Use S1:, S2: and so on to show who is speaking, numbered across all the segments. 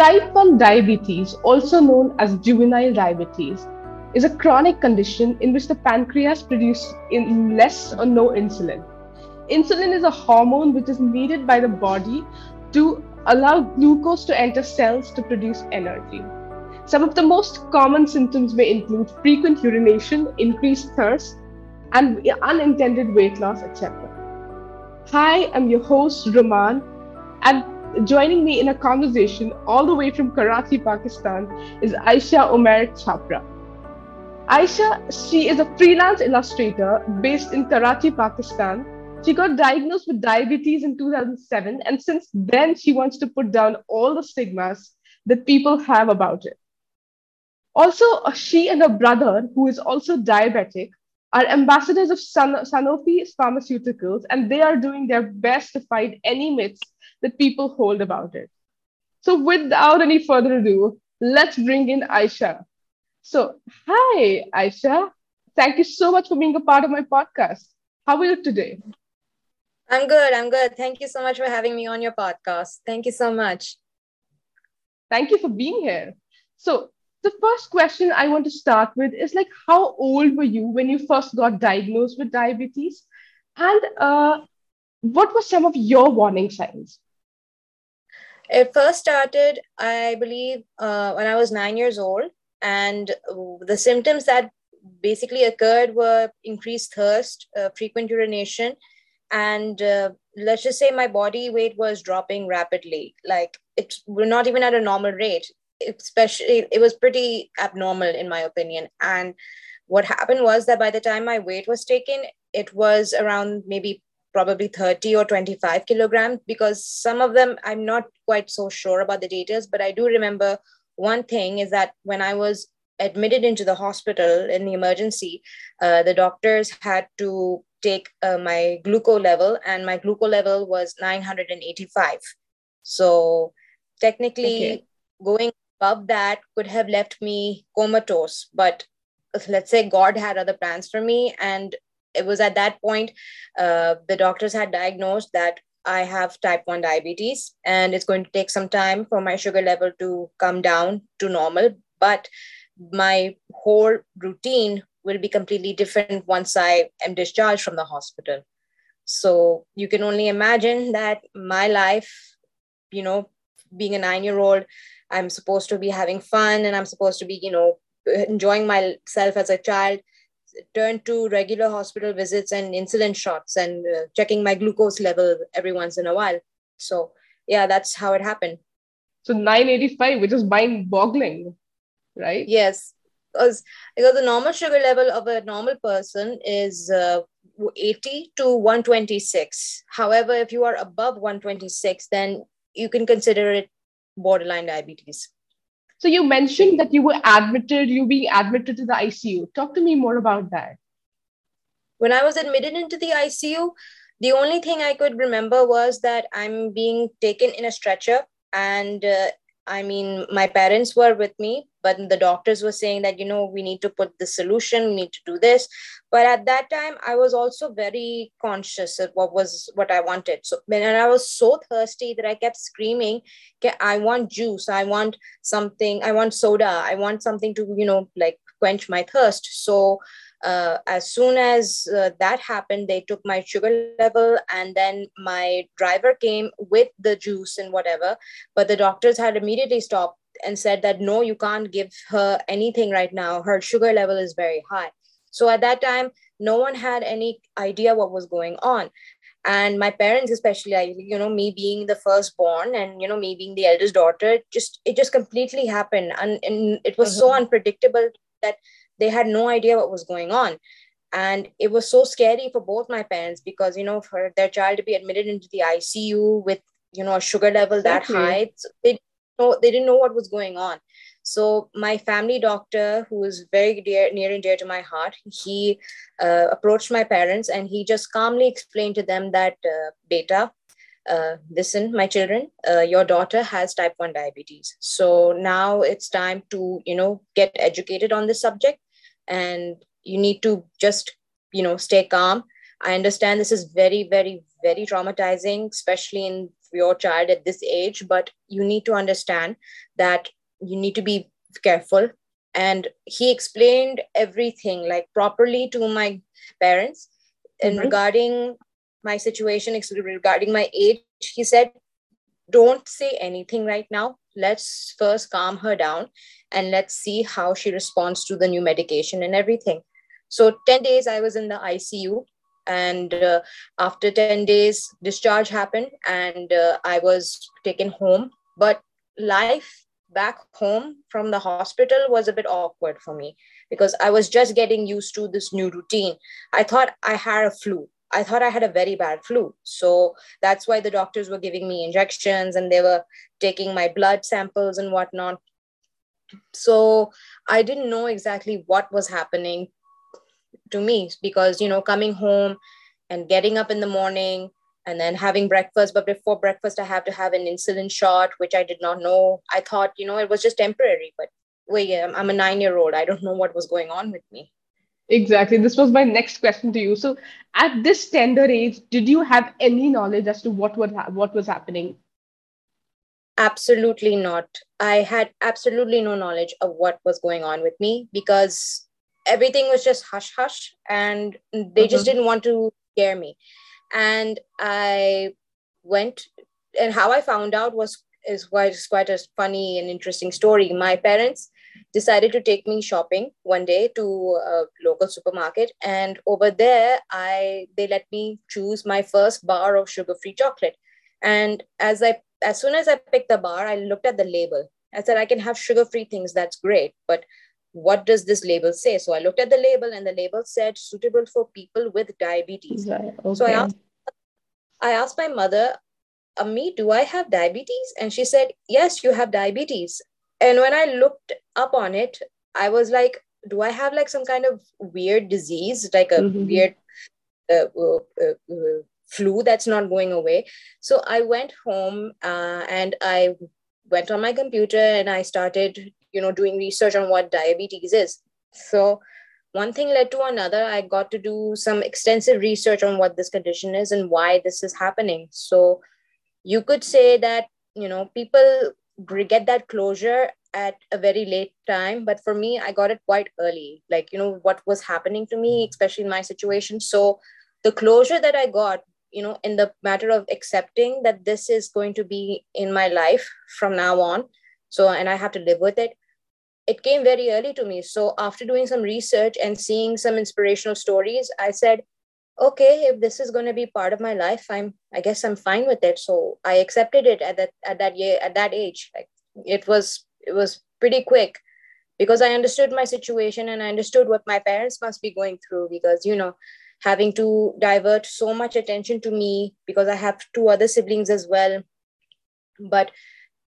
S1: Type 1 diabetes, also known as juvenile diabetes, is a chronic condition in which the pancreas produces less or no insulin. Insulin is a hormone which is needed by the body to allow glucose to enter cells to produce energy. Some of the most common symptoms may include frequent urination, increased thirst, and unintended weight loss, etc. Hi, I'm your host, Roman, and joining me in a conversation all the way from Karachi, Pakistan, is Aisha Omer Chapra. Aisha, she is a freelance illustrator based in Karachi, Pakistan. She got diagnosed with diabetes in 2007, and since then, she wants to put down all the stigmas that people have about it. Also, she and her brother, who is also diabetic, are ambassadors of San- Sanofi Pharmaceuticals, and they are doing their best to fight any myths that people hold about it. So, without any further ado, let's bring in Aisha. So, hi, Aisha. Thank you so much for being a part of my podcast. How are you today?
S2: I'm good. I'm good. Thank you so much for having me on your podcast. Thank you so much.
S1: Thank you for being here. So, the first question I want to start with is like, how old were you when you first got diagnosed with diabetes? And uh, what were some of your warning signs?
S2: It first started, I believe, uh, when I was nine years old. And the symptoms that basically occurred were increased thirst, uh, frequent urination, and uh, let's just say my body weight was dropping rapidly. Like it, we're not even at a normal rate. Especially, it was pretty abnormal in my opinion. And what happened was that by the time my weight was taken, it was around maybe probably 30 or 25 kilograms because some of them i'm not quite so sure about the details but i do remember one thing is that when i was admitted into the hospital in the emergency uh, the doctors had to take uh, my glucose level and my glucose level was 985 so technically okay. going above that could have left me comatose but let's say god had other plans for me and it was at that point uh, the doctors had diagnosed that I have type 1 diabetes and it's going to take some time for my sugar level to come down to normal. But my whole routine will be completely different once I am discharged from the hospital. So you can only imagine that my life, you know, being a nine year old, I'm supposed to be having fun and I'm supposed to be, you know, enjoying myself as a child turned to regular hospital visits and insulin shots and uh, checking my glucose level every once in a while. So, yeah, that's how it happened.
S1: So 985, which is mind boggling, right?
S2: Yes. Because, because the normal sugar level of a normal person is uh, 80 to 126. However, if you are above 126, then you can consider it borderline diabetes.
S1: So you mentioned that you were admitted, you being admitted to the ICU. Talk to me more about that.
S2: When I was admitted into the ICU, the only thing I could remember was that I'm being taken in a stretcher and uh, I mean, my parents were with me, but the doctors were saying that, you know, we need to put the solution, we need to do this. But at that time, I was also very conscious of what was what I wanted. So and I was so thirsty that I kept screaming, I want juice, I want something, I want soda, I want something to, you know, like quench my thirst. So uh, as soon as uh, that happened, they took my sugar level and then my driver came with the juice and whatever. But the doctors had immediately stopped and said that no, you can't give her anything right now. Her sugar level is very high. So at that time, no one had any idea what was going on. And my parents, especially, you know, me being the firstborn and, you know, me being the eldest daughter, just, it just completely happened. And, and it was so mm-hmm. unpredictable that they had no idea what was going on. And it was so scary for both my parents because you know for their child to be admitted into the icu with you know a sugar level exactly. that high they know they didn't know what was going on. So my family doctor who is very dear near and dear to my heart he uh, approached my parents and he just calmly explained to them that uh, beta uh, listen my children uh, your daughter has type 1 diabetes. So now it's time to you know get educated on this subject and you need to just you know stay calm. I understand this is very very very traumatizing especially in your child at this age but you need to understand that you need to be careful. And he explained everything like properly to my parents and mm-hmm. regarding my situation regarding my age. He said don't say anything right now. Let's first calm her down and let's see how she responds to the new medication and everything so 10 days i was in the icu and uh, after 10 days discharge happened and uh, i was taken home but life back home from the hospital was a bit awkward for me because I was just getting used to this new routine. I thought I had a flu. I thought I had a very bad flu. So that's why the doctors were giving me injections and they were taking my blood samples and whatnot. So I didn't know exactly what was happening to me because, you know, coming home and getting up in the morning and then having breakfast but before breakfast i have to have an insulin shot which i did not know. I thought you know it was just temporary but wait i'm a 9 year old i don't know what was going on with me.
S1: Exactly. This was my next question to you. So at this tender age did you have any knowledge as to what would was what was happening
S2: absolutely not i had absolutely no knowledge of what was going on with me because everything was just hush hush and they mm-hmm. just didn't want to scare me and I went and how I found out was is quite quite a funny and interesting story. My parents decided to take me shopping one day to a local supermarket and over there I they let me choose my first bar of sugar-free chocolate. And as I as soon as I picked the bar, I looked at the label. I said I can have sugar-free things, that's great, but what does this label say? So I looked at the label and the label said suitable for people with diabetes. Right. Okay. So I asked, I asked my mother, Ami, do I have diabetes? And she said, Yes, you have diabetes. And when I looked up on it, I was like, Do I have like some kind of weird disease, like a mm-hmm. weird uh, uh, uh flu that's not going away? So I went home uh, and I went on my computer and I started you know doing research on what diabetes is. So one thing led to another. I got to do some extensive research on what this condition is and why this is happening. So you could say that you know people get that closure at a very late time but for me i got it quite early. Like you know what was happening to me especially in my situation. So the closure that i got you know in the matter of accepting that this is going to be in my life from now on so and i have to live with it it came very early to me. So after doing some research and seeing some inspirational stories, I said, okay, if this is going to be part of my life, I'm I guess I'm fine with it. So I accepted it at that at that year at that age. Like it was it was pretty quick because I understood my situation and I understood what my parents must be going through because you know having to divert so much attention to me because I have two other siblings as well. But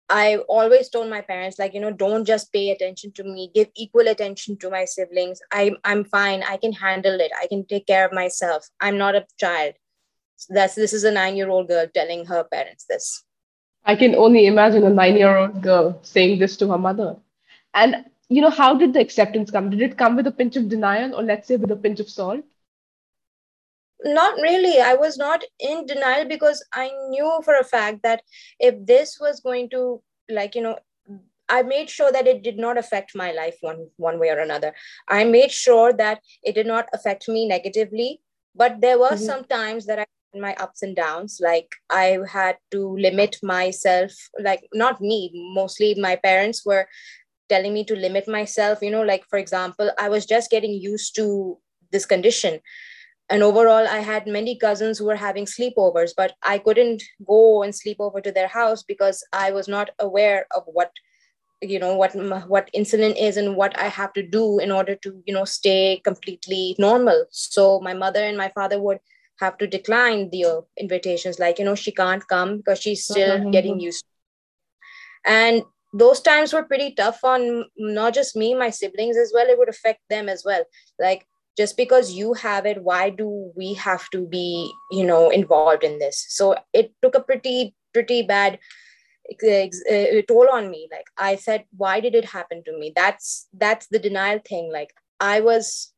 S2: I always told my parents, like, you know, don't just pay attention to me, give equal attention to my siblings. I'm I'm fine. I can handle it. I can take care of myself. I'm not a child. So that's this is a nine-year-old girl telling her parents this.
S1: I can only imagine a nine-year-old girl saying this to her mother. And you know, how did the acceptance come? Did it come with a pinch of denial or let's say with a pinch of salt?
S2: Not really. I was not in denial because i knew for a fact that if this was going to like you know i made sure that it did not affect my life one one way or another. I made sure that it did not affect me negatively but there were mm-hmm. some times that i my ups and downs like i had to limit myself like not me mostly my parents were telling me to limit myself you know like for example i was just getting used to this condition and overall i had many cousins who were having sleepovers but i couldn't go and sleep over to their house because i was not aware of what you know what what insulin is and what i have to do in order to you know stay completely normal so my mother and my father would have to decline the uh, invitations like you know she can't come because she's still mm-hmm. getting used to. and those times were pretty tough on not just me my siblings as well it would affect them as well like just because you have it why do we have to be you know involved in this? So it took a pretty pretty bad uh, toll on me. Like i said why did it happen to me? That's that's the denial thing. Like i was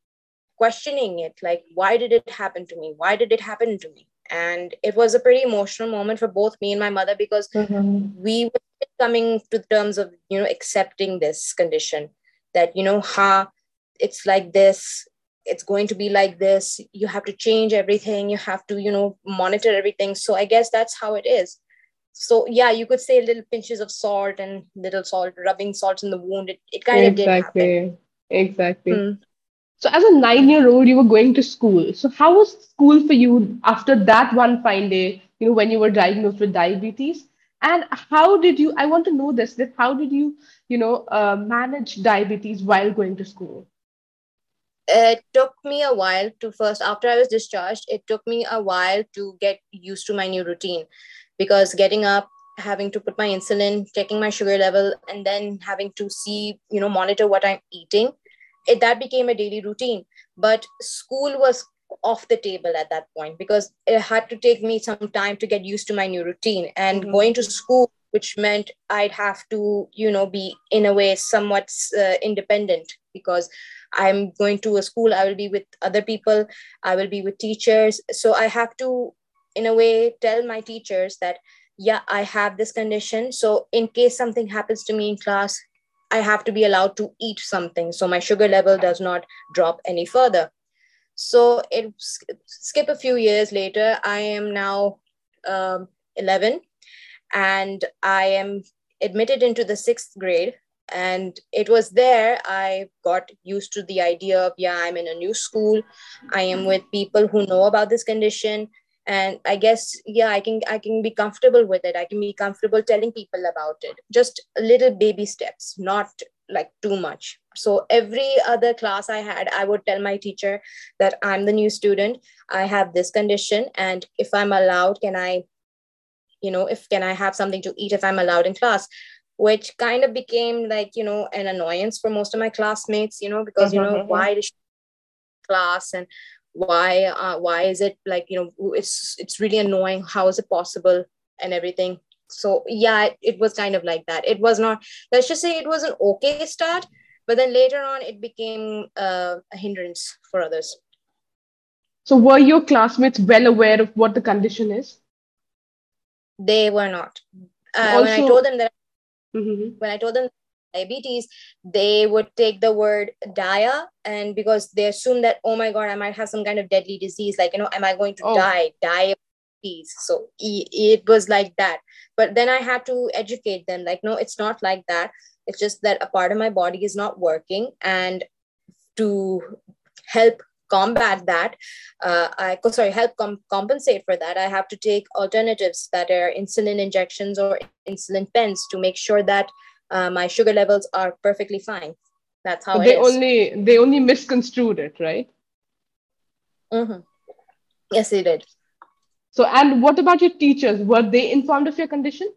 S2: questioning it. Like why did it happen to me? Why did it happen to me? And it was a pretty emotional moment for both me and my mother because mm-hmm. we were coming to terms of you know accepting this condition that you know ha it's like this it's going to be like this. You have to change everything. You have to you know monitor everything. So i guess that's how it is. So yeah you could say little pinches of salt and little salt rubbing salt in the wound. It, it kind exactly. of did happen.
S1: Exactly. Mm. so as a nine year old you were going to school. So how was school for you after that one fine day you know when you were diagnosed with diabetes? And how did you i want to know this that how did you you know uh, manage diabetes while going to school
S2: it took me a while to first after i was discharged it took me a while to get used to my new routine. Because getting up having to put my insulin checking my sugar level and then having to see you know monitor what i'm eating it that became a daily routine. But school was off the table at that point because it had to take me some time to get used to my new routine. And mm-hmm. going to school which meant i'd have to you know be in a way somewhat uh, independent because i'm going to a school i will be with other people i will be with teachers. So i have to in a way tell my teachers that yeah i have this condition. So in case something happens to me in class i have to be allowed to eat something. So my sugar level does not drop any further. So it skip a few years later, I am now um, 11 and I am admitted into the sixth grade. And it was there I got used to the idea of, yeah, I'm in a new school. I am with people who know about this condition. And I guess, yeah, I can I can be comfortable with it. I can be comfortable telling people about it. Just little baby steps, not like too much so every other class i had i would tell my teacher that i'm the new student i have this condition and if i'm allowed can i you know if can i have something to eat if i'm allowed in class which kind of became like you know an annoyance for most of my classmates you know because you know mm-hmm. why does class and why uh, why is it like you know it's it's really annoying. How is it possible and everything? So yeah it, it was kind of like that. It was not let's just say it was an okay start but then later on it became uh, a hindrance for others.
S1: So were your classmates well aware of what the condition is?
S2: They were not. Uh, also, when i told them that mm-hmm. when i told them diabetes they would take the word dia and because they assume that oh my god i might have some kind of deadly disease like you know am i going to oh. die die piece so it was like that but then i had to educate them like no it's not like that it's just that a part of my body is not working and to help combat that uh, i sorry help com- compensate for that i have to take alternatives that are insulin injections or insulin pens to make sure that uh, my sugar levels are perfectly fine that's how
S1: they only they only misconstrued it right
S2: mm-hmm. yes they did
S1: so, and what about your teachers? Were they informed of your condition?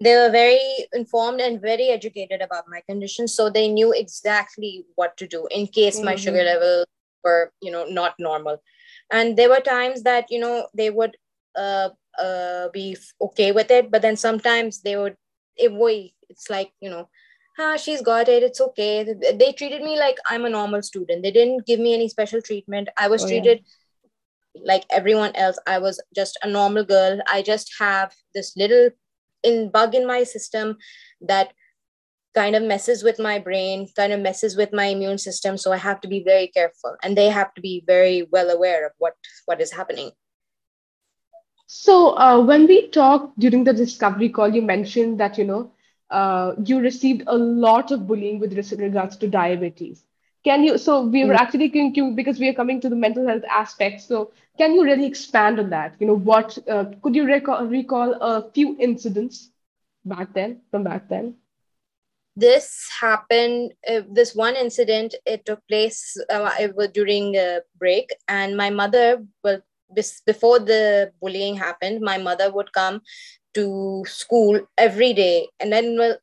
S2: They were very informed and very educated about my condition. So they knew exactly what to do in case mm-hmm. my sugar level were, you know, not normal. And there were times that, you know, they would uh, uh, be okay with it. But then sometimes they would, it, boy, it's like, you know, ah, she's got it. It's okay. They treated me like I'm a normal student. They didn't give me any special treatment. I was oh, treated yeah like everyone else i was just a normal girl i just have this little in bug in my system that kind of messes with my brain kind of messes with my immune system so i have to be very careful and they have to be very well aware of what what is happening.
S1: So uh, when we talked during the discovery call you mentioned that you know uh, you received a lot of bullying with regards to diabetes. Can you so we were mm. actually thinking because we are coming to the mental health aspect so can you really expand on that? You know what uh, could you recall, recall a few incidents back then from back then
S2: this happened uh, this one incident it took place uh, it was during a break and my mother well before the bullying happened my mother would come to school every day and then well,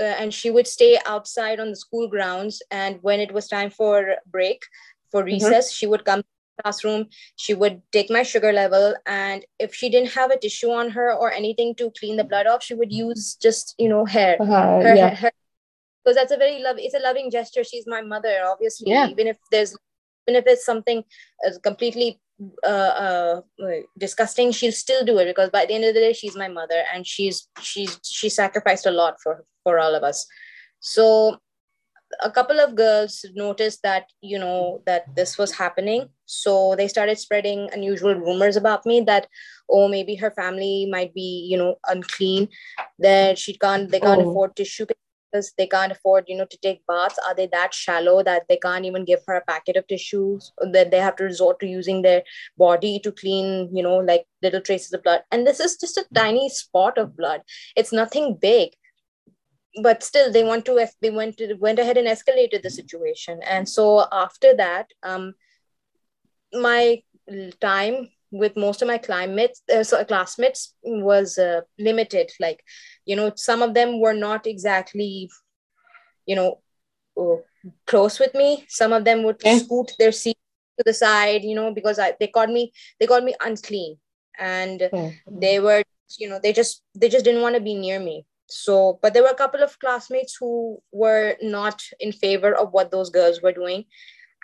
S2: uh, and she would stay outside on the school grounds and when it was time for break for mm-hmm. recess mm-hmm. she would come classroom she would take my sugar level and if she didn't have a tissue on her or anything to clean the blood off she would use just you know hair uh-huh, her, yeah. her, because that's a very love it's a loving gesture she's my mother obviously yeah. even if there's even if it's something uh, completely uh, uh, disgusting she'll still do it because by the end of the day she's my mother and she's she's she sacrificed a lot for for all of us so a couple of girls noticed that you know that this was happening so they started spreading unusual rumors about me that oh maybe her family might be you know unclean that she can't they can't oh. afford tissue because they can't afford you know to take baths. Are they that shallow that they can't even give her a packet of tissues that they have to resort to using their body to clean you know like little traces of blood? And this is just a tiny spot of blood. It's nothing big. But still they want to they went to, went ahead and escalated the situation. And so after that um my time with most of my climates uh, classmates was uh, limited. Like you know some of them were not exactly you know uh, close with me. Some of them would scoot their seat to the side you know because I, they called me they called me unclean. And they were you know they just they just didn't want to be near me. So but there were a couple of classmates who were not in favor of what those girls were doing.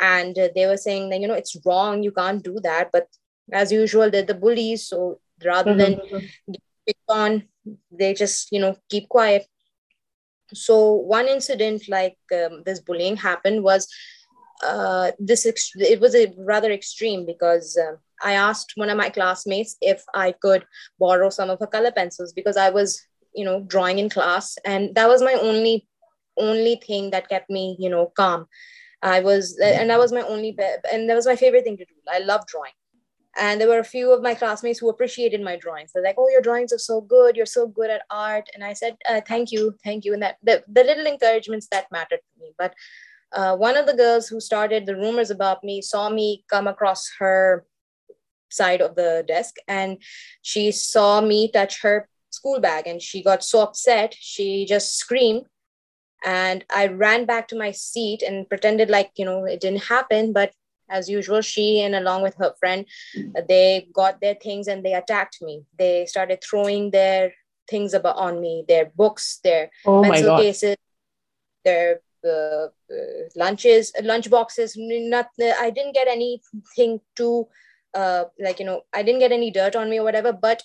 S2: And they were saying that you know it's wrong you can't do that. But as usual they're the bullies. So rather mm-hmm. than pick on they just you know keep quiet. So one incident like um, this bullying happened was uh, this ex- it was a rather extreme because uh, i asked one of my classmates if i could borrow some of her color pencils because i was you know drawing in class and that was my only only thing that kept me you know calm. I was and that was my only be- and that was my favorite thing to do. I love drawing and there were a few of my classmates who appreciated my drawings. They're like oh your drawings are so good. You're so good at art. And i said uh, thank you thank you. And that the, the little encouragements that mattered to me. But uh, one of the girls who started the rumors about me saw me come across her side of the desk and she saw me touch her school bag and she got so upset she just screamed. And i ran back to my seat and pretended like you know it didn't happen but as usual she and along with her friend they got their things and they attacked me. They started throwing their things about on me their books their oh pencil cases their uh, uh, lunches lunch boxes not i didn't get anything too uh, like you know i didn't get any dirt on me or whatever but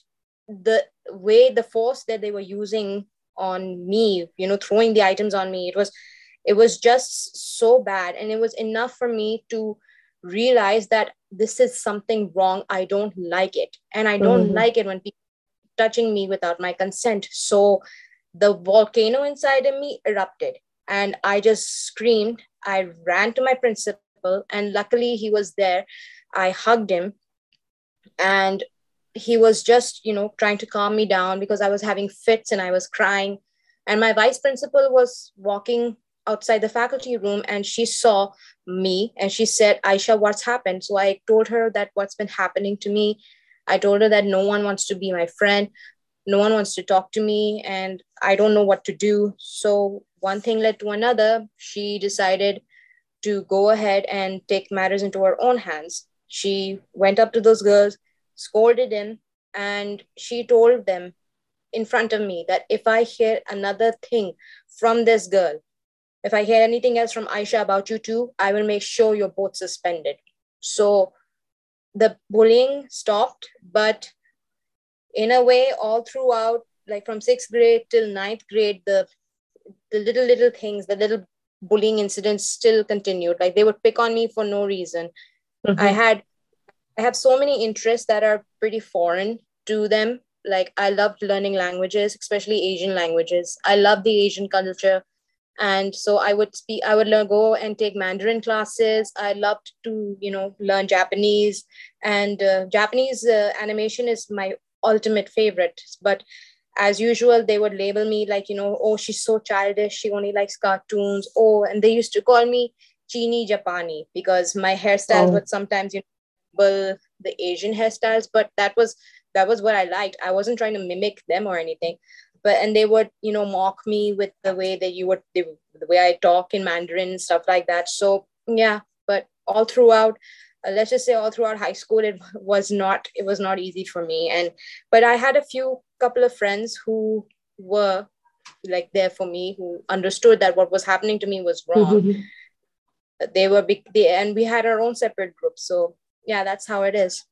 S2: the way the force that they were using on me you know throwing the items on me it was it was just so bad. And it was enough for me to realize that this is something wrong. I don't like it. And i don't mm-hmm. like it when people touching me without my consent. So the volcano inside of me erupted and i just screamed. I ran to my principal and luckily he was there. I hugged him and he was just you know trying to calm me down because i was having fits and i was crying. And my vice principal was walking outside the faculty room and she saw me and she said aisha what's happened? So i told her that what's been happening to me. I told her that no one wants to be my friend. No one wants to talk to me and i don't know what to do. So one thing led to another. She decided to go ahead and take matters into her own hands. She went up to those girls scolded them, and she told them in front of me that if I hear another thing from this girl, if I hear anything else from Aisha about you too, I will make sure you're both suspended. So the bullying stopped, but in a way, all throughout, like from sixth grade till ninth grade, the the little little things, the little bullying incidents still continued. Like they would pick on me for no reason. Mm-hmm. I had I have so many interests that are pretty foreign to them. Like I loved learning languages, especially Asian languages. I love the Asian culture. And so I would speak, I would learn, go and take Mandarin classes. I loved to, you know, learn Japanese. And uh, Japanese uh, animation is my ultimate favorite. But as usual, they would label me like, you know, oh, she's so childish. She only likes cartoons. Oh, and they used to call me Chini Japani because my hairstyles oh. would sometimes, you know, the Asian hairstyles, but that was that was what I liked. I wasn't trying to mimic them or anything. But and they would, you know, mock me with the way that you would they, the way I talk in Mandarin and stuff like that. So yeah, but all throughout, uh, let's just say all throughout high school, it was not it was not easy for me. And but I had a few couple of friends who were like there for me who understood that what was happening to me was wrong. they were big they, and we had our own separate groups so yeah that's how it is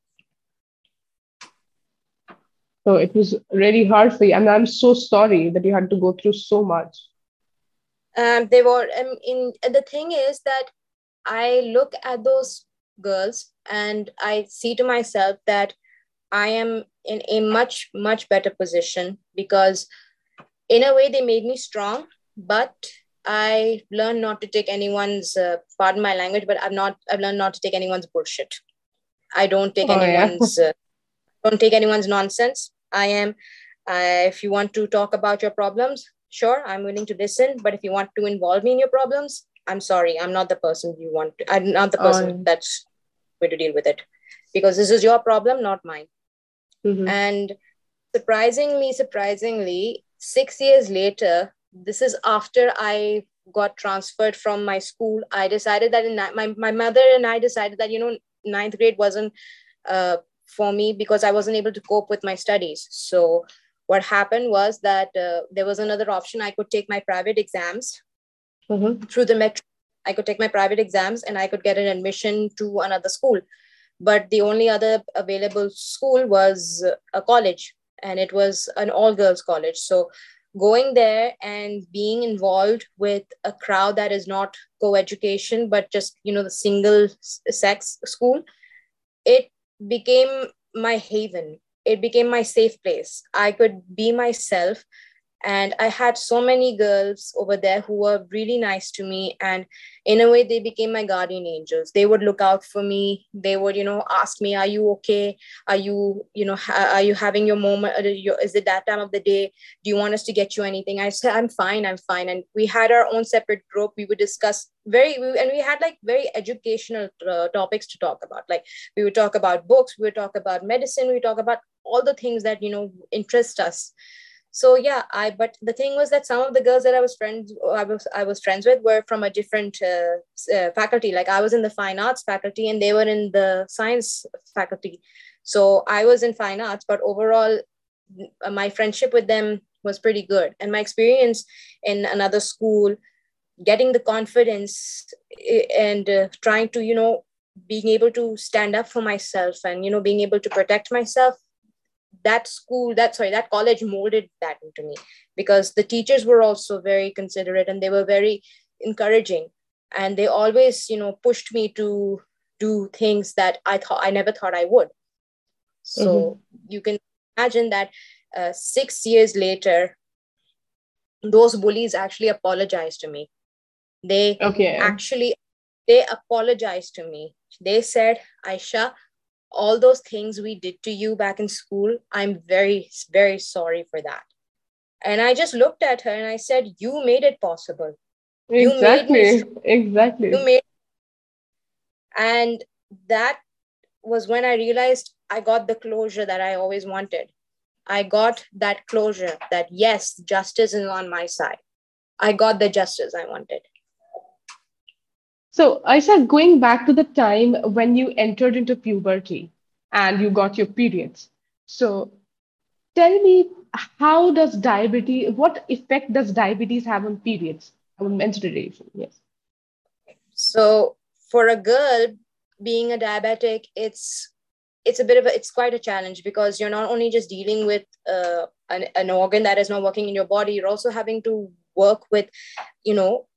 S1: so it was really hard for you. And i'm so sorry that you had to go through so much.
S2: Um they were um, in the thing is that i look at those girls and i see to myself that i am in a much much better position because in a way they made me strong but i learned not to take anyone's uh, pardon my language but i've not i've learned not to take anyone's bullshit. I don't take oh, anyone's yeah. Don't take anyone's nonsense. I am uh, if you want to talk about your problems sure i'm willing to listen. But if you want to involve me in your problems i'm sorry. I'm not the person you want to, i'm not the person oh, that's going to deal with it. Because this is your problem not mine. Mm-hmm. and surprisingly surprisingly six years later this is after i got transferred from my school. I decided that in my, my mother and i decided that you know ninth grade wasn't uh, for me because i wasn't able to cope with my studies. So what happened was that uh, there was another option. I could take my private exams mm-hmm. through the metro. I could take my private exams and i could get an admission to another school. But the only other available school was a college and it was an all girls college. So going there and being involved with a crowd that is not co-education but just you know the single sex school it became my haven. It became my safe place. I could be myself and i had so many girls over there who were really nice to me. And in a way they became my guardian angels. They would look out for me. They would you know ask me are you okay? Are you you know are you having your moment is it that time of the day? Do you want us to get you anything? I said i'm fine i'm fine. And we had our own separate group. We would discuss very and we had like very educational uh, topics to talk about. Like we would talk about books we would talk about medicine we would talk about all the things that you know interest us so yeah i but the thing was that some of the girls that i was friends i was i was friends with were from a different uh, uh, faculty. Like i was in the fine arts faculty and they were in the science faculty. So i was in fine arts but overall my friendship with them was pretty good. And my experience in another school getting the confidence and uh, trying to you know being able to stand up for myself and you know being able to protect myself that school that sorry that college molded that into me because the teachers were also very considerate and they were very encouraging and they always you know pushed me to do things that i thought i never thought i would so mm-hmm. you can imagine that uh, six years later those bullies actually apologized to me they okay. actually they apologized to me they said aisha all those things we did to you back in school, I'm very, very sorry for that. And I just looked at her and I said, You made it possible.
S1: Exactly. You made exactly. You made
S2: and that was when I realized I got the closure that I always wanted. I got that closure that yes, justice is on my side. I got the justice I wanted.
S1: So, Aisha, going back to the time when you entered into puberty and you got your periods. So, tell me, how does diabetes, what effect does diabetes have on periods, on menstruation? Yes.
S2: So, for a girl being a diabetic, it's it's a bit of a it's quite a challenge because you're not only just dealing with uh, an, an organ that is not working in your body you're also having to work with you know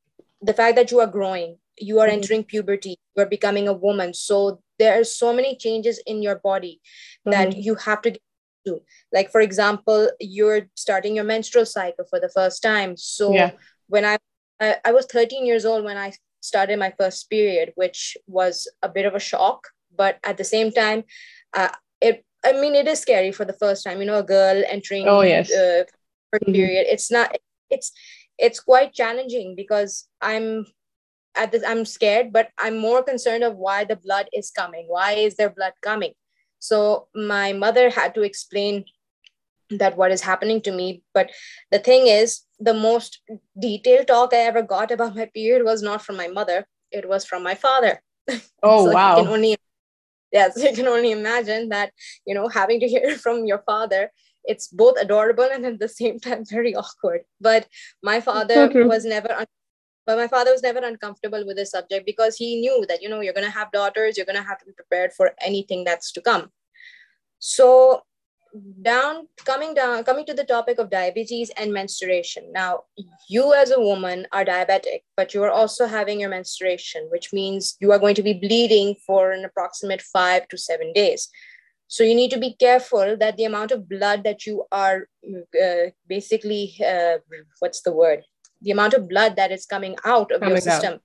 S2: the fact that you are growing you are mm-hmm. entering puberty you are becoming a woman so there are so many changes in your body that mm-hmm. you have to do like for example you're starting your menstrual cycle for the first time so yeah. when I, I i was 13 years old when i started my first period which was a bit of a shock but at the same time uh, it i mean it is scary for the first time you know a girl entering
S1: oh yes uh,
S2: mm-hmm. period it's not it's it's quite challenging because i'm at this i'm scared but i'm more concerned of why the blood is coming. Why is there blood coming? So my mother had to explain that what is happening to me. But the thing is the most detailed talk i ever got about my period was not from my mother. It was from my father.
S1: Oh so wow.
S2: you can only yes you can only imagine that you know having to hear from your father it's both adorable and at the same time very awkward. But my father so was never but my father was never uncomfortable with this subject because he knew that you know you're going to have daughters you're going to have to be prepared for anything that's to come. So down coming down coming to the topic of diabetes and menstruation. Now you as a woman are diabetic but you are also having your menstruation which means you are going to be bleeding for an approximate 5 to 7 days. So you need to be careful that the amount of blood that you are uh, basically uh, what's the word the amount of blood that is coming out of coming your system out.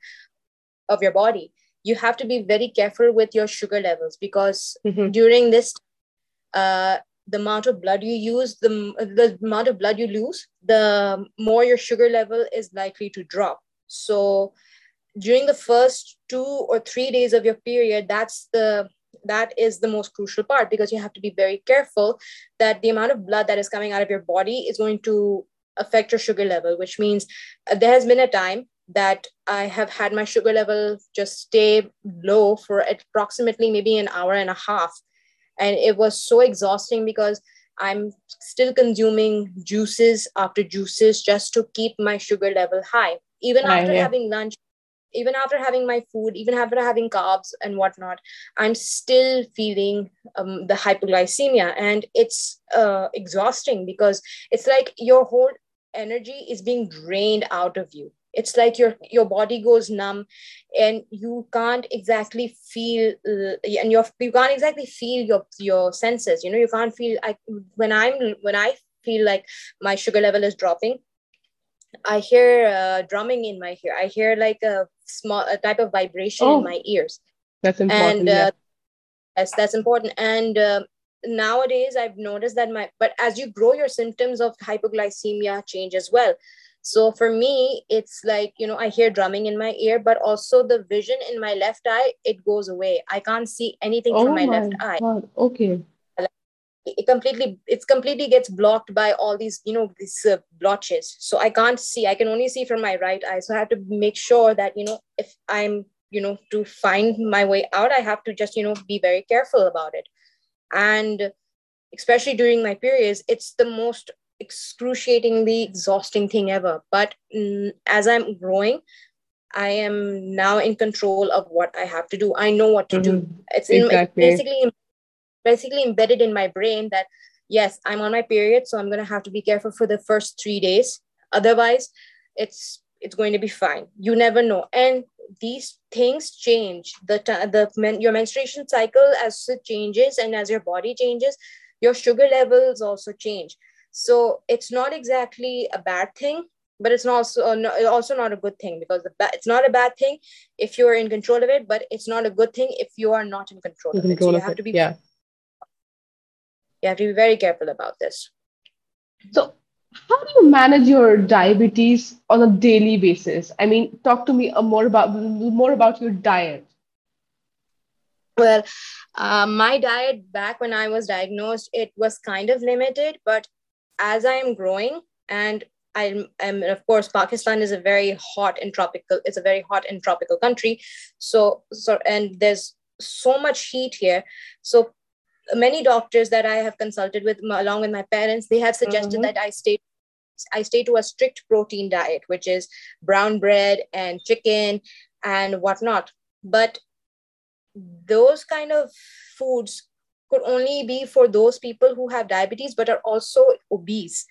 S2: of your body you have to be very careful with your sugar levels because mm-hmm. during this uh, the amount of blood you use, the, the amount of blood you lose, the more your sugar level is likely to drop. So during the first two or three days of your period, that's the that is the most crucial part because you have to be very careful that the amount of blood that is coming out of your body is going to affect your sugar level, which means uh, there has been a time that I have had my sugar level just stay low for approximately maybe an hour and a half. And it was so exhausting because i'm still consuming juices after juices just to keep my sugar level high. Even after having lunch even after having my food even after having carbs and whatnot i'm still feeling um, the hypoglycemia. And it's uh, exhausting because it's like your whole energy is being drained out of you. It's like your your body goes numb and you can't exactly feel uh, and you you can't exactly feel your your senses. You know you can't feel i when i'm when i feel like my sugar level is dropping i hear uh, drumming in my ear. I hear like a small a type of vibration oh, in my ears.
S1: That's important and uh, yeah.
S2: yes that's important. And uh, nowadays i've noticed that my but as you grow your symptoms of hypoglycemia change as well so for me, it's like, you know, I hear drumming in my ear, but also the vision in my left eye, it goes away. I can't see anything oh from my, my left eye.
S1: Okay.
S2: It completely, it's completely gets blocked by all these, you know, these uh, blotches. So I can't see. I can only see from my right eye. So I have to make sure that, you know, if I'm, you know, to find my way out, I have to just, you know, be very careful about it. And especially during my periods, it's the most excruciatingly exhausting thing ever. But as I'm growing, I am now in control of what I have to do. I know what to mm-hmm. do. It's, exactly. in, it's basically basically embedded in my brain that yes, I'm on my period, so I'm gonna have to be careful for the first three days. Otherwise, it's it's going to be fine. You never know, and these things change. The the men, your menstruation cycle as it changes and as your body changes, your sugar levels also change. So it's not exactly a bad thing, but it's not also, uh, also not a good thing because the ba- it's not a bad thing if you're in control of it, but it's not a good thing if you are not in control in of control it. So you have it. to be
S1: yeah.
S2: You have to be very careful about this.
S1: So how do you manage your diabetes on a daily basis? I mean, talk to me more about more about your diet.
S2: Well, uh, my diet back when I was diagnosed, it was kind of limited, but as I am growing and I'm, I'm of course Pakistan is a very hot and tropical it's a very hot and tropical country so so and there's so much heat here so many doctors that I have consulted with along with my parents they have suggested mm-hmm. that I stay I stay to a strict protein diet which is brown bread and chicken and whatnot but those kind of foods could only be for those people who have diabetes but are also obese.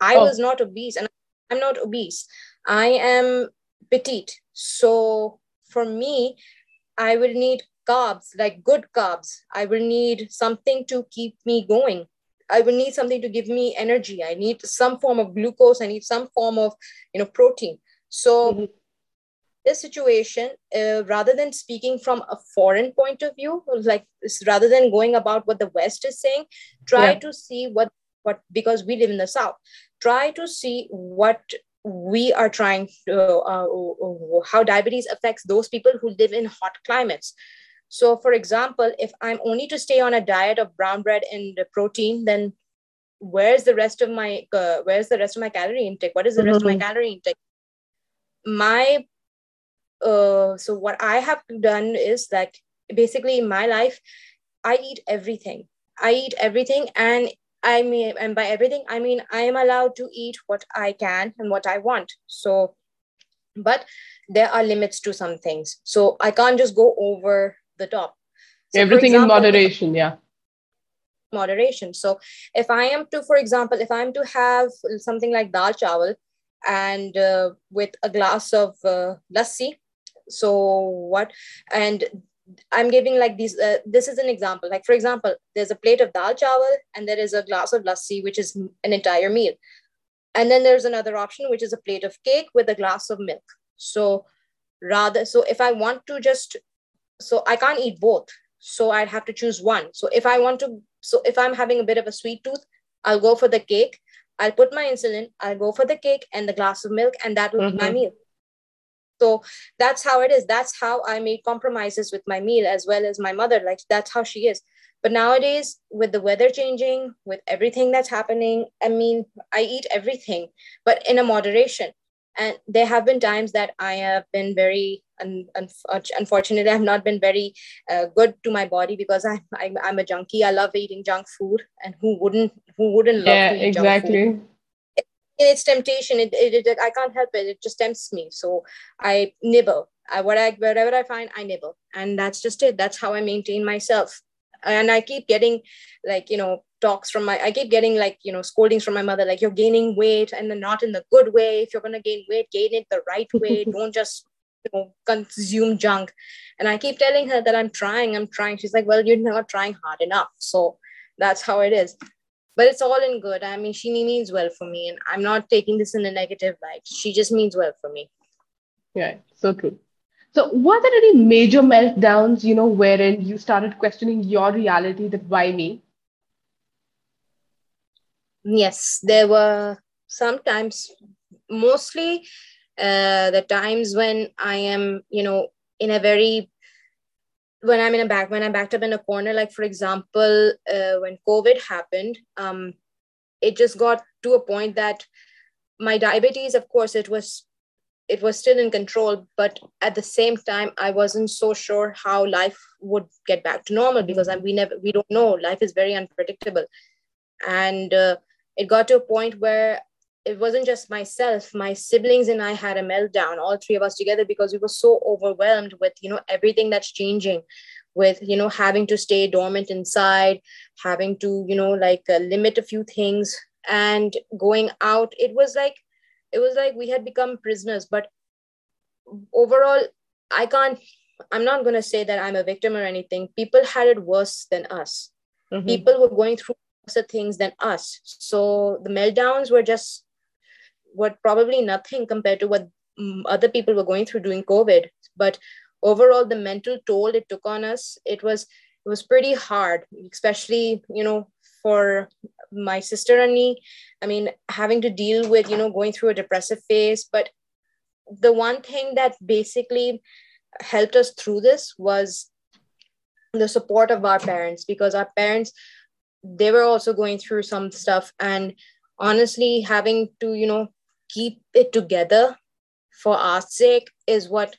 S2: I oh. was not obese and I'm not obese. I am petite. So for me, I will need carbs, like good carbs. I will need something to keep me going. I will need something to give me energy. I need some form of glucose. I need some form of, you know, protein. So mm-hmm this situation uh, rather than speaking from a foreign point of view like rather than going about what the west is saying try yeah. to see what what because we live in the south try to see what we are trying to uh, uh, how diabetes affects those people who live in hot climates so for example if i'm only to stay on a diet of brown bread and protein then where's the rest of my uh, where's the rest of my calorie intake what is the rest mm-hmm. of my mm-hmm. calorie intake my uh, so what I have done is that basically in my life, I eat everything. I eat everything, and I mean, and by everything, I mean I am allowed to eat what I can and what I want. So but there are limits to some things so i can't just go over the top.
S1: So everything example, in moderation yeah.
S2: Moderation. So if i am to for example if i'm to have something like dal chawal and uh, with a glass of uh, lassi so what? And i'm giving like these uh, this is an example. Like for example there's a plate of dal chawal and there is a glass of lassi which is an entire meal. And then there's another option which is a plate of cake with a glass of milk. So rather so if i want to just so i can't eat both. So i'd have to choose one. So if i want to so if i'm having a bit of a sweet tooth i'll go for the cake. I'll put my insulin. I'll go for the cake and the glass of milk and that will mm-hmm. be my mm-hmm. meal. So that's how it is. That's how i made compromises with my meal as well as my mother. Like that's how she is. But nowadays with the weather changing with everything that's happening i mean i eat everything but in a moderation. And there have been times that i have been very un- un- unfortunately i've not been very uh, good to my body because I'm, I'm, I'm a junkie. I love eating junk food and who wouldn't who wouldn't love
S1: yeah exactly.
S2: It, it's temptation. It, it, it, i can't help it. It just tempts me. So i nibble. I, what I, wherever i find i nibble. And that's just it. That's how i maintain myself. And i keep getting like you know talks from my i keep getting like you know scoldings from my mother like you're gaining weight and not in the good way. If you're going to gain weight gain it the right way. Don't just you know consume junk. And i keep telling her that i'm trying i'm trying. She's like well you're not trying hard enough. So that's how it is. But it's all in good. I mean she means well for me and i'm not taking this in a negative light. She just means well for me.
S1: Yeah so true. So were there any major meltdowns you know wherein you started questioning your reality that why me?
S2: Yes there were sometimes mostly uh, the times when i am you know in a very when i'm in a back when i'm backed up in a corner like for example uh, when covid happened um, it just got to a point that my diabetes of course it was it was still in control but at the same time i wasn't so sure how life would get back to normal because I, we never we don't know. Life is very unpredictable. And uh, it got to a point where it wasn't just myself. My siblings and i had a meltdown all three of us together because we were so overwhelmed with you know everything that's changing with you know having to stay dormant inside having to you know like uh, limit a few things. And going out it was like it was like we had become prisoners. But overall i can't i'm not going to say that i'm a victim or anything. People had it worse than us. Mm-hmm. people were going through of things than us. So the meltdowns were just what probably nothing compared to what mm, other people were going through during COVID. But overall, the mental toll it took on us, it was it was pretty hard, especially you know for my sister and me. I mean, having to deal with you know going through a depressive phase. But the one thing that basically helped us through this was the support of our parents because our parents they were also going through some stuff and honestly having to you know keep it together for our sake is what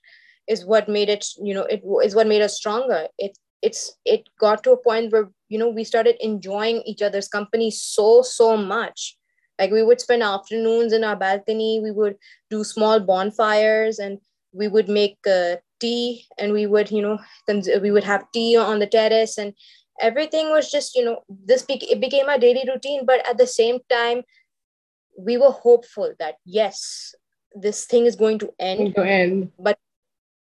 S2: is what made it you know it is what made us stronger. It it's it got to a point where you know we started enjoying each other's company so so much. Like we would spend afternoons in our balcony we would do small bonfires and we would make uh, tea and we would you know we would have tea on the terrace and everything was just you know this be- it became a daily routine. But at the same time we were hopeful that yes this thing is going to end,
S1: to end.
S2: but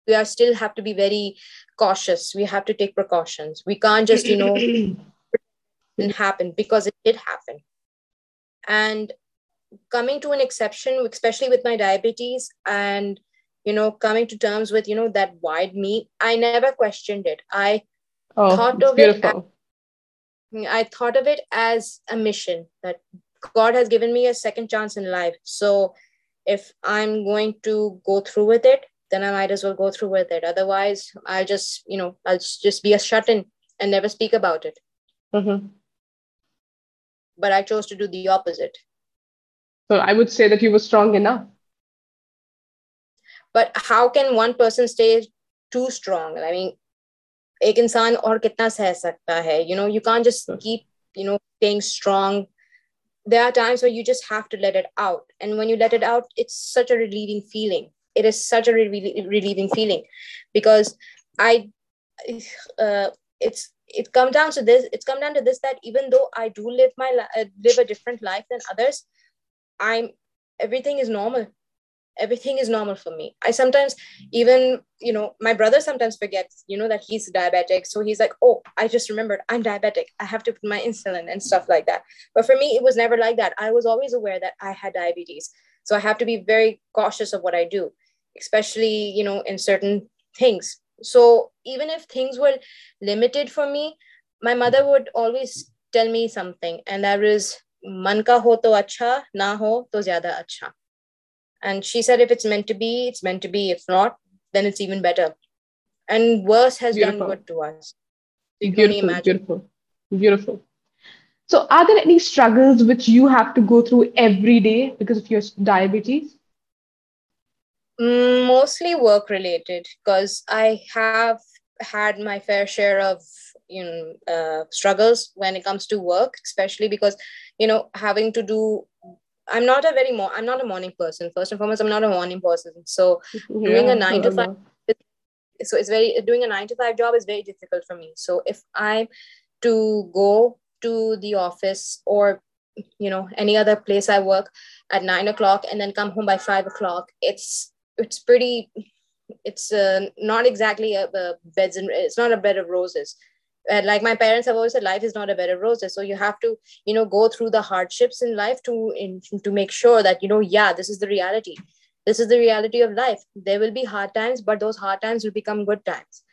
S2: we are still have to be very cautious we have to take precautions we can't just you know it happen because it did happen and coming to an exception especially with my diabetes and you know coming to terms with you know that wide me i never questioned it i
S1: Oh, thought of beautiful.
S2: it. As, I thought of it as a mission that God has given me a second chance in life. So if I'm going to go through with it, then I might as well go through with it. Otherwise, I'll just, you know, I'll just be a shut in and never speak about it.
S1: Mm-hmm.
S2: But I chose to do the opposite.
S1: So I would say that you were strong enough.
S2: But how can one person stay too strong? I mean, एक इंसान और कितना सह सकता है you know you can't just keep you know staying strong there are times where you just have to let it out. And when you let it out it's such a relieving feeling. It is such a re- relieving feeling because i uh, it's it come down to this it's come down to this that even though i do live my uh, live a different life than others i'm everything is normal everything is normal for me. I sometimes even you know my brother sometimes forgets you know that he's diabetic. So he's like oh i just remembered i'm diabetic. I have to put my insulin and stuff like that. But for me it was never like that. I was always aware that i had diabetes. So i have to be very cautious of what i do especially you know in certain things. So even if things were limited for me my mother would always tell me something and that is man ka ho to acha na ho to zyada acha and she said if it's meant to be it's meant to be. If not then it's even better. And worse has beautiful. done good to us
S1: you beautiful beautiful beautiful. So are there any struggles which you have to go through every day because of your diabetes?
S2: Mm, mostly work related because i have had my fair share of you know uh, struggles when it comes to work especially because you know having to do i'm not a very mo- i'm not a morning person. First and foremost i'm not a morning person. So yeah, doing a 9 to 5 so it's very doing a 9 to 5 job is very difficult for me. So if i'm to go to the office or you know any other place i work at 9 o'clock and then come home by 5 o'clock it's it's pretty it's uh, not exactly a, a beds and it's not a bed of roses like my parents have always said life is not a bed of roses. So you have to you know go through the hardships in life to in, to make sure that you know yeah this is the reality. This is the reality of life. There will be hard times but those hard times will become good times.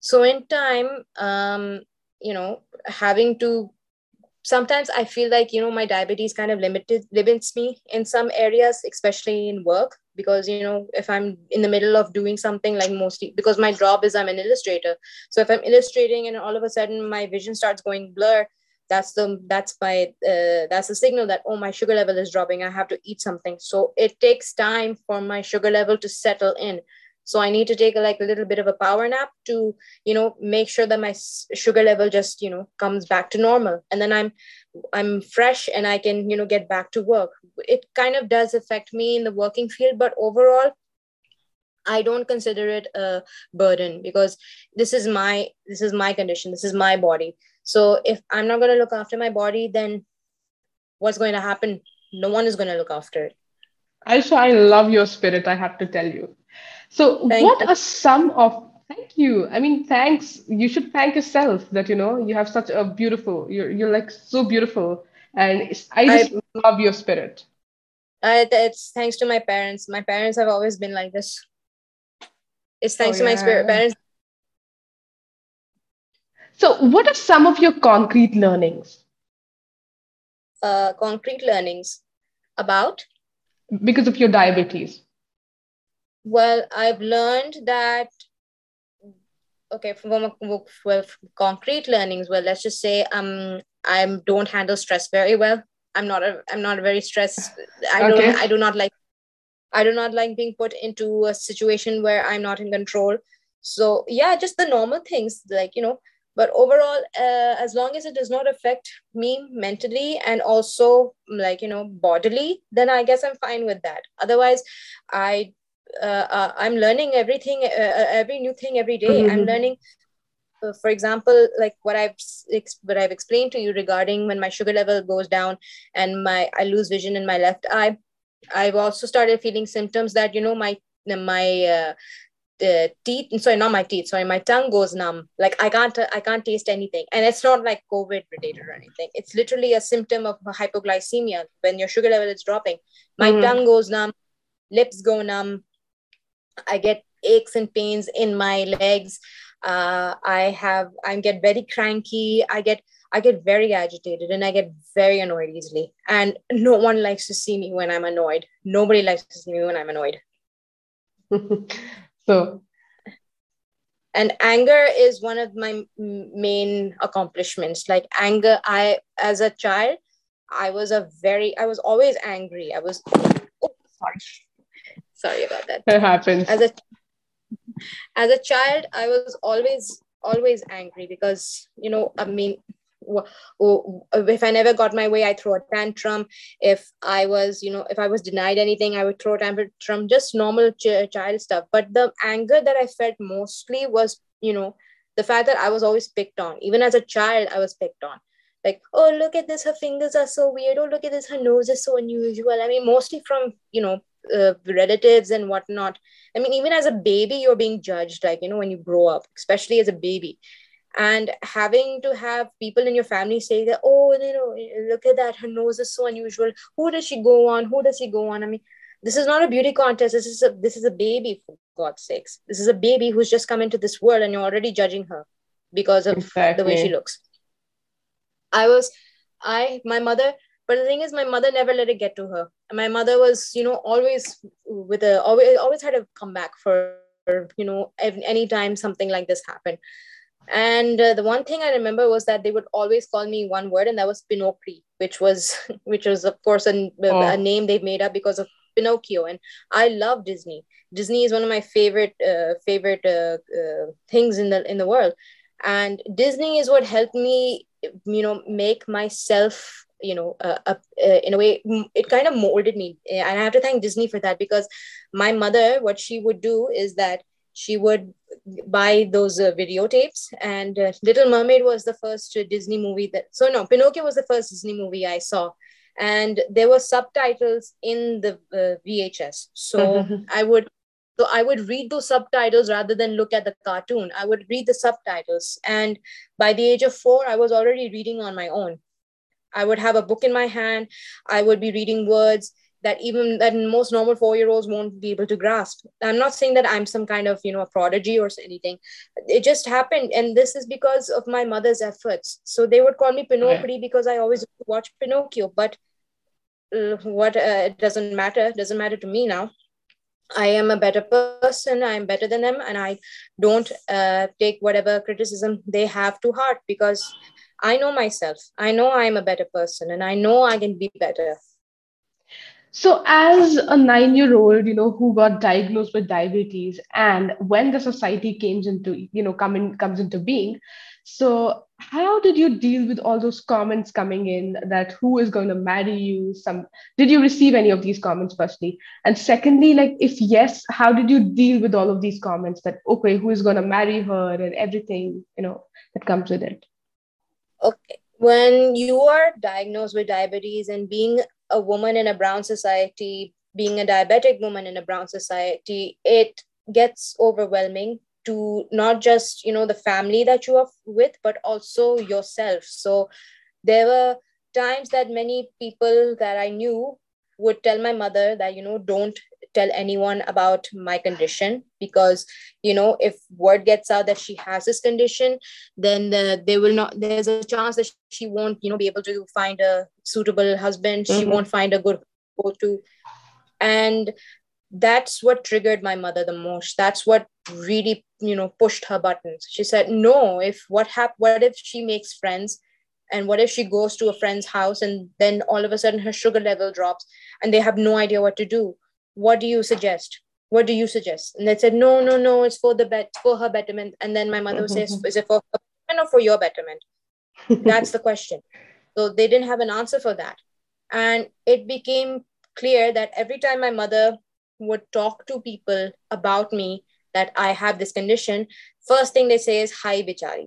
S2: So in time um you know having to sometimes i feel like you know my diabetes kind of limited limits me in some areas especially in work because you know if i'm in the middle of doing something like mostly because my job is i'm an illustrator. So if i'm illustrating and all of a sudden my vision starts going blur that's the that's my uh, that's the signal that oh my sugar level is dropping i have to eat something. So it takes time for my sugar level to settle in so i need to take a, like a little bit of a power nap to you know make sure that my sugar level just you know comes back to normal. And then i'm i'm fresh and i can you know get back to work. It kind of does affect me in the working field but overall i don't consider it a burden because this is my this is my condition. This is my body. So if i'm not going to look after my body then what's going to happen? No one is going to look after it.
S1: Aisha, I love your spirit, I have to tell you. So, thank what you. are some of thank you? I mean, thanks. You should thank yourself that you know you have such a beautiful. You're you're like so beautiful, and I just I, love your spirit.
S2: I, it's thanks to my parents. My parents have always been like this. It's thanks oh, yeah. to my spirit parents.
S1: So, what are some of your concrete learnings?
S2: Uh, concrete learnings about
S1: because of your diabetes
S2: well i've learned that okay from well, concrete learnings well let's just say um i don't handle stress very well. I'm not a i'm not a very stressed i okay. don't i do not like i do not like being put into a situation where i'm not in control. So yeah just the normal things like you know but overall uh, as long as it does not affect me mentally and also like you know bodily then i guess i'm fine with that. Otherwise i uh, uh, i'm learning everything uh, uh every new thing every day. Mm-hmm. i'm learning uh, for example like what i've what i've explained to you regarding when my sugar level goes down and my i lose vision in my left eye i've also started feeling symptoms that you know my my uh, the teeth sorry not my teeth sorry my tongue goes numb like i can't i can't taste anything and it's not like covid related or anything it's literally a symptom of hypoglycemia when your sugar level is dropping my mm-hmm. tongue goes numb lips go numb i get aches and pains in my legs. Uh, i have i get very cranky. I get i get very agitated and i get very annoyed easily. And no one likes to see me when i'm annoyed. Nobody likes to see me when i'm annoyed.
S1: So,
S2: and anger is one of my main accomplishments. Like anger, I as a child, I was a very, I was always angry. I was, oh, sorry, sorry about that.
S1: It happens.
S2: As a as a child, I was always always angry because you know, I mean, if i never got my way i throw a tantrum. If i was you know if i was denied anything i would throw a tantrum. Just normal ch- child stuff. But the anger that i felt mostly was you know the fact that i was always picked on. Even as a child i was picked on. Like oh look at this. Her fingers are so weird. Oh look at this. Her nose is so unusual. I mean mostly from you know uh, relatives and whatnot. I mean even as a baby you're being judged like you know when you grow up especially as a baby. And having to have people in your family say that oh you know look at that her nose is so unusual. Who does she go on? Who does she go on? I mean this is not a beauty contest. This is a this is a baby for god's sakes. This is a baby who's just come into this world and you're already judging her because of exactly. the way she looks. I was i my mother but the thing is my mother never let it get to her. My mother was you know always with a always always had a comeback for you know any time something like this happened. And uh, the one thing i remember was that they would always call me one word and that was pinocchio which was which was of course a, oh. a name they made up because of pinocchio. And i love disney. Disney is one of my favorite uh, favorite uh, uh, things in the in the world. And disney is what helped me you know make myself you know uh, uh, in a way it kind of molded me. And i have to thank disney for that because my mother what she would do is that she would buy those uh, videotapes and uh, little mermaid was the first uh, disney movie that so no pinocchio was the first disney movie i saw. And there were subtitles in the uh, vhs so i would so i would read those subtitles rather than look at the cartoon. I would read the subtitles. And by the age of 4 i was already reading on my own i would have a book in my hand. I would be reading words that even that most normal four year olds won't be able to grasp. I'm not saying that i'm some kind of you know a prodigy or anything. It just happened. And this is because of my mother's efforts. So they would call me pinocchio because i always watch pinocchio. But uh, what uh, it doesn't matter. Doesn't matter to me now i am a better person i am better than them and i don't uh, take whatever criticism they have to heart because i know myself. I know i am a better person and i know i can be better.
S1: So, as a nine year old, you know, who got diagnosed with diabetes, and when the society comes into, you know, come in, comes into being, so how did you deal with all those comments coming in that who is going to marry you? Some did you receive any of these comments, firstly? And secondly, like if yes, how did you deal with all of these comments that okay, who is going to marry her and everything, you know, that comes with it?
S2: Okay. When you are diagnosed with diabetes and being a woman in a brown society, being a diabetic woman in a brown society, it gets overwhelming to not just you know the family that you are with but also yourself. So there were times that many people that i knew would tell my mother that you know don't tell anyone about my condition because you know if word gets out that she has this condition then the, they will not there's a chance that she won't you know be able to find a suitable husband. Mm-hmm. she won't find a good go to and that's what triggered my mother the most. That's what really you know pushed her buttons. She said no if what hap- what if she makes friends and what if she goes to a friend's house and then all of a sudden her sugar level drops and they have no idea what to do? What do you suggest? What do you suggest? And they said no no no it's for the bet for her betterment. And then my mother says is it for her betterment or for your betterment? That's the question. So they didn't have an answer for that. And it became clear that every time my mother would talk to people about me that i have this condition first thing they say is hi bichari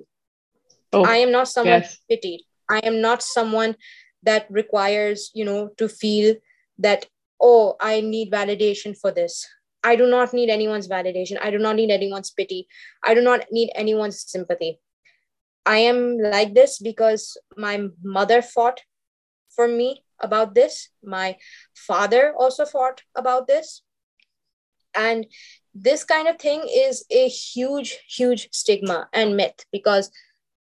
S2: oh, i am not someone yes. pitied i am not someone that requires you know to feel that oh, I need validation for this. I do not need anyone's validation. I do not need anyone's pity. I do not need anyone's sympathy. I am like this because my mother fought for me about this. My father also fought about this. And this kind of thing is a huge, huge stigma and myth because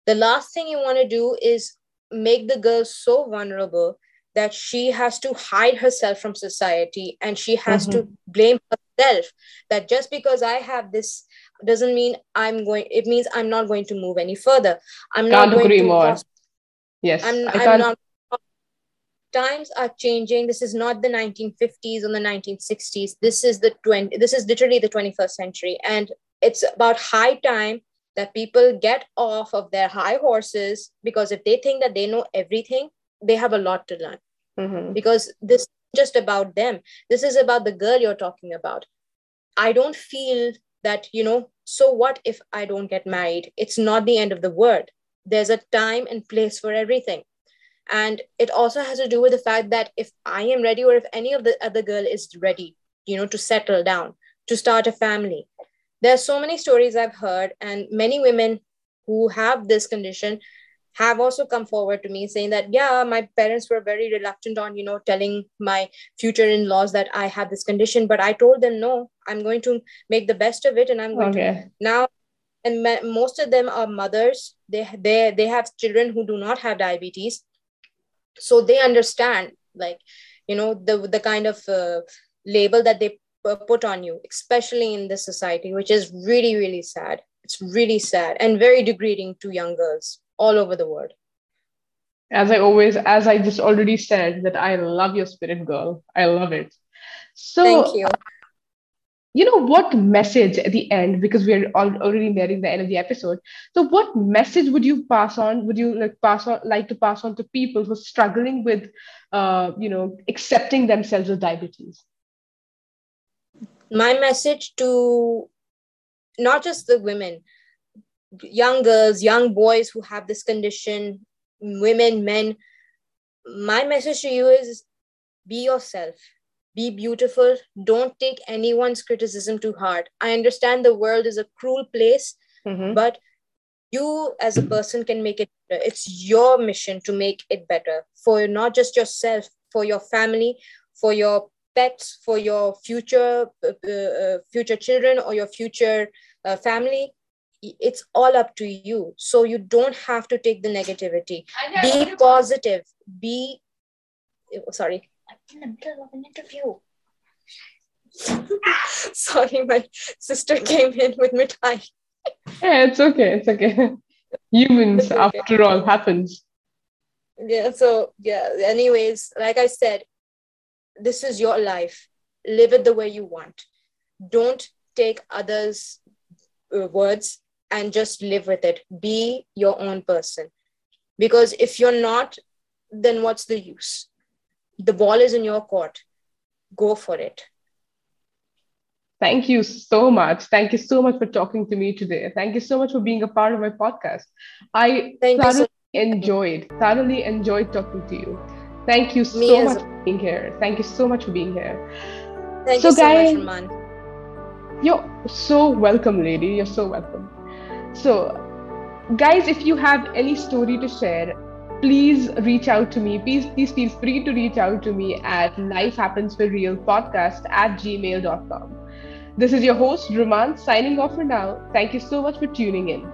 S2: the last thing you want to do is make the girl so vulnerable that she has to hide herself from society and she has mm-hmm. to blame herself that just because i have this doesn't mean i'm going it means i'm not going to move any further i'm
S1: can't
S2: not going
S1: agree to more yes
S2: i'm, I I'm not times are changing this is not the 1950s or the 1960s this is the 20 this is literally the 21st century and it's about high time that people get off of their high horses because if they think that they know everything, they have a lot to learn.
S1: Mm-hmm.
S2: Because this is just about them. This is about the girl you're talking about. I don't feel that, you know, so what if I don't get married? It's not the end of the world. There's a time and place for everything. And it also has to do with the fact that if I am ready or if any of the other girl is ready, you know, to settle down, to start a family, there are so many stories I've heard, and many women who have this condition have also come forward to me saying that yeah my parents were very reluctant on you know telling my future in-laws that i have this condition but i told them no i'm going to make the best of it and i'm going okay. to now and most of them are mothers. They they they have children who do not have diabetes so they understand like you know the the kind of uh, label that they put on you especially in this society which is really really sad. It's really sad and very degrading to young girls all over the world.
S1: As i always as i just already said that i love your spirit girl. I love it. So
S2: thank you
S1: you know what message at the end because we're already nearing the end of the episode. So what message would you pass on would you like pass on like to pass on to people who are struggling with uh, you know accepting themselves with diabetes?
S2: My message to not just the women, young girls, young boys who have this condition, women, men, my message to you is be yourself, be beautiful. Don't take anyone's criticism too hard. I understand the world is a cruel place,
S1: mm-hmm.
S2: but you as a person can make it better. It's your mission to make it better for not just yourself, for your family, for your pets for your future uh, uh, future children or your future uh, family it's all up to you so you don't have to take the negativity be positive be sorry i'm in the middle of an interview sorry my sister came in with mithai
S1: yeah it's okay it's okay. Humans it's okay. after all happens.
S2: Yeah so yeah anyways like i said this is your life. Live it the way you want. Don't take others uh, words and just live with it. Be your own person. Because if you're not then what's the use the ball is in your court go for it
S1: thank you so much thank you so much for talking to me today thank you so much for being a part of my podcast i thank thoroughly so enjoyed thoroughly enjoyed talking to you Thank you so much for being here. Thank you so much for being here.
S2: Thank so, you so guys, much, Raman.
S1: You're so welcome, lady. You're so welcome. So, guys, if you have any story to share, please reach out to me. Please, please feel free to reach out to me at Life Happens for Real podcast at gmail.com. This is your host, Roman, signing off for now. Thank you so much for tuning in.